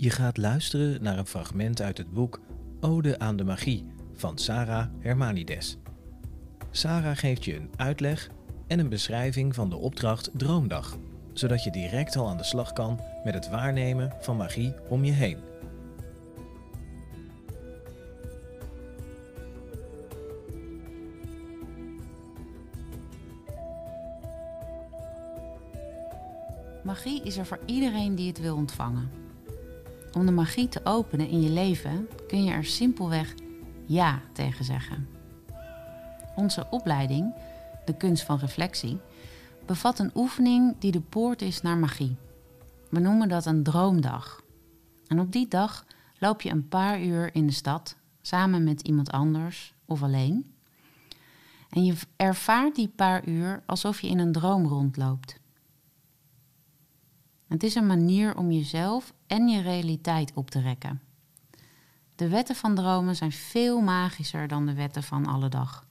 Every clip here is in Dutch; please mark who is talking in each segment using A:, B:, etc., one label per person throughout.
A: Je gaat luisteren naar een fragment uit het boek Ode aan de Magie van Sarah Hermanides. Sarah geeft je een uitleg en een beschrijving van de opdracht Droomdag, zodat je direct al aan de slag kan met het waarnemen van magie om je heen.
B: Magie is er voor iedereen die het wil ontvangen. Om de magie te openen in je leven kun je er simpelweg ja tegen zeggen. Onze opleiding, de kunst van reflectie, bevat een oefening die de poort is naar magie. We noemen dat een droomdag. En op die dag loop je een paar uur in de stad samen met iemand anders of alleen. En je ervaart die paar uur alsof je in een droom rondloopt. Het is een manier om jezelf en je realiteit op te rekken. De wetten van dromen zijn veel magischer dan de wetten van alle dag.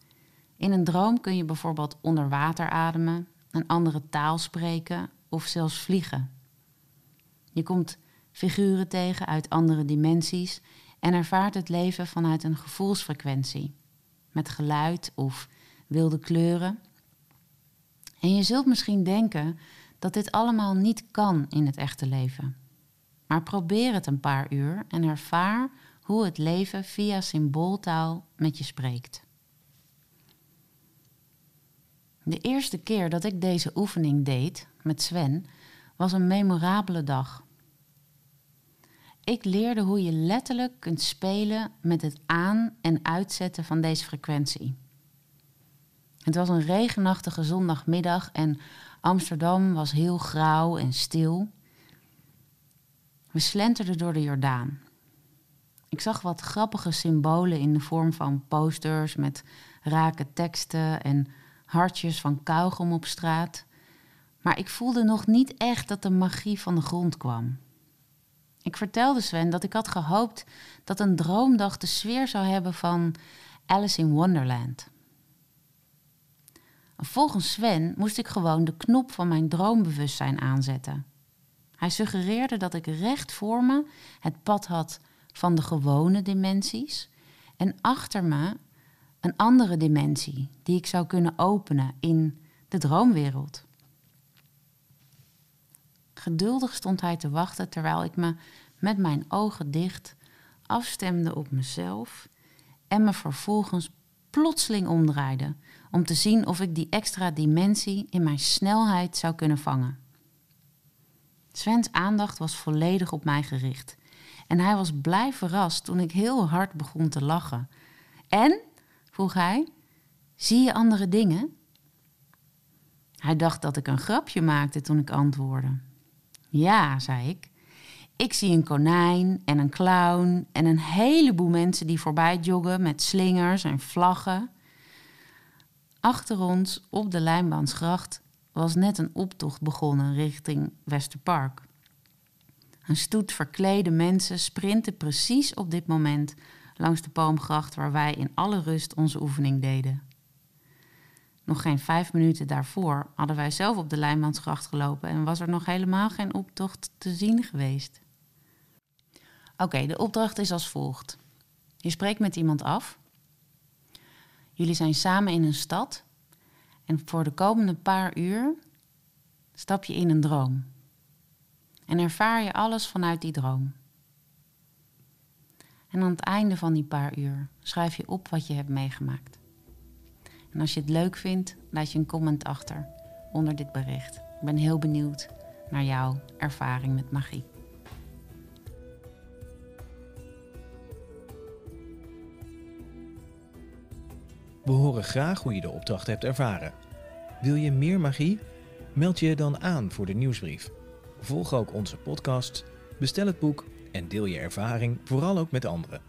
B: In een droom kun je bijvoorbeeld onder water ademen, een andere taal spreken of zelfs vliegen. Je komt figuren tegen uit andere dimensies en ervaart het leven vanuit een gevoelsfrequentie, met geluid of wilde kleuren. En je zult misschien denken dat dit allemaal niet kan in het echte leven. Maar probeer het een paar uur en ervaar hoe het leven via symbooltaal met je spreekt. De eerste keer dat ik deze oefening deed met Sven was een memorabele dag. Ik leerde hoe je letterlijk kunt spelen met het aan- en uitzetten van deze frequentie. Het was een regenachtige zondagmiddag en Amsterdam was heel grauw en stil. We slenterden door de Jordaan. Ik zag wat grappige symbolen in de vorm van posters met rake teksten en hartjes van kauwgom op straat. Maar ik voelde nog niet echt dat de magie van de grond kwam. Ik vertelde Sven dat ik had gehoopt dat een droomdag de sfeer zou hebben van Alice in Wonderland. Volgens Sven moest ik gewoon de knop van mijn droombewustzijn aanzetten. Hij suggereerde dat ik recht voor me het pad had van de gewone dimensies en achter me een andere dimensie die ik zou kunnen openen in de droomwereld. Geduldig stond hij te wachten terwijl ik me met mijn ogen dicht afstemde op mezelf en me vervolgens plotseling omdraaide om te zien of ik die extra dimensie in mijn snelheid zou kunnen vangen. Svens aandacht was volledig op mij gericht en hij was blij verrast toen ik heel hard begon te lachen. En, vroeg hij, zie je andere dingen? Hij dacht dat ik een grapje maakte toen ik antwoordde. Ja, zei ik. Ik zie een konijn en een clown en een heleboel mensen die voorbij joggen met slingers en vlaggen. Achter ons op de Lijnbaansgracht was net een optocht begonnen richting Westerpark. Een stoet verklede mensen sprinten precies op dit moment langs de Palmgracht waar wij in alle rust onze oefening deden. Nog geen vijf minuten daarvoor hadden wij zelf op de Lijnbaansgracht gelopen en was er nog helemaal geen optocht te zien geweest. Oké, de opdracht is als volgt. Je spreekt met iemand af. Jullie zijn samen in een stad en voor de komende paar uur stap je in een droom. En ervaar je alles vanuit die droom. En aan het einde van die paar uur schrijf je op wat je hebt meegemaakt. En als je het leuk vindt, laat je een comment achter onder dit bericht. Ik ben heel benieuwd naar jouw ervaring met magie.
A: We horen graag hoe je de opdracht hebt ervaren. Wil je meer magie? Meld je dan aan voor de nieuwsbrief. Volg ook onze podcast, bestel het boek en deel je ervaring vooral ook met anderen.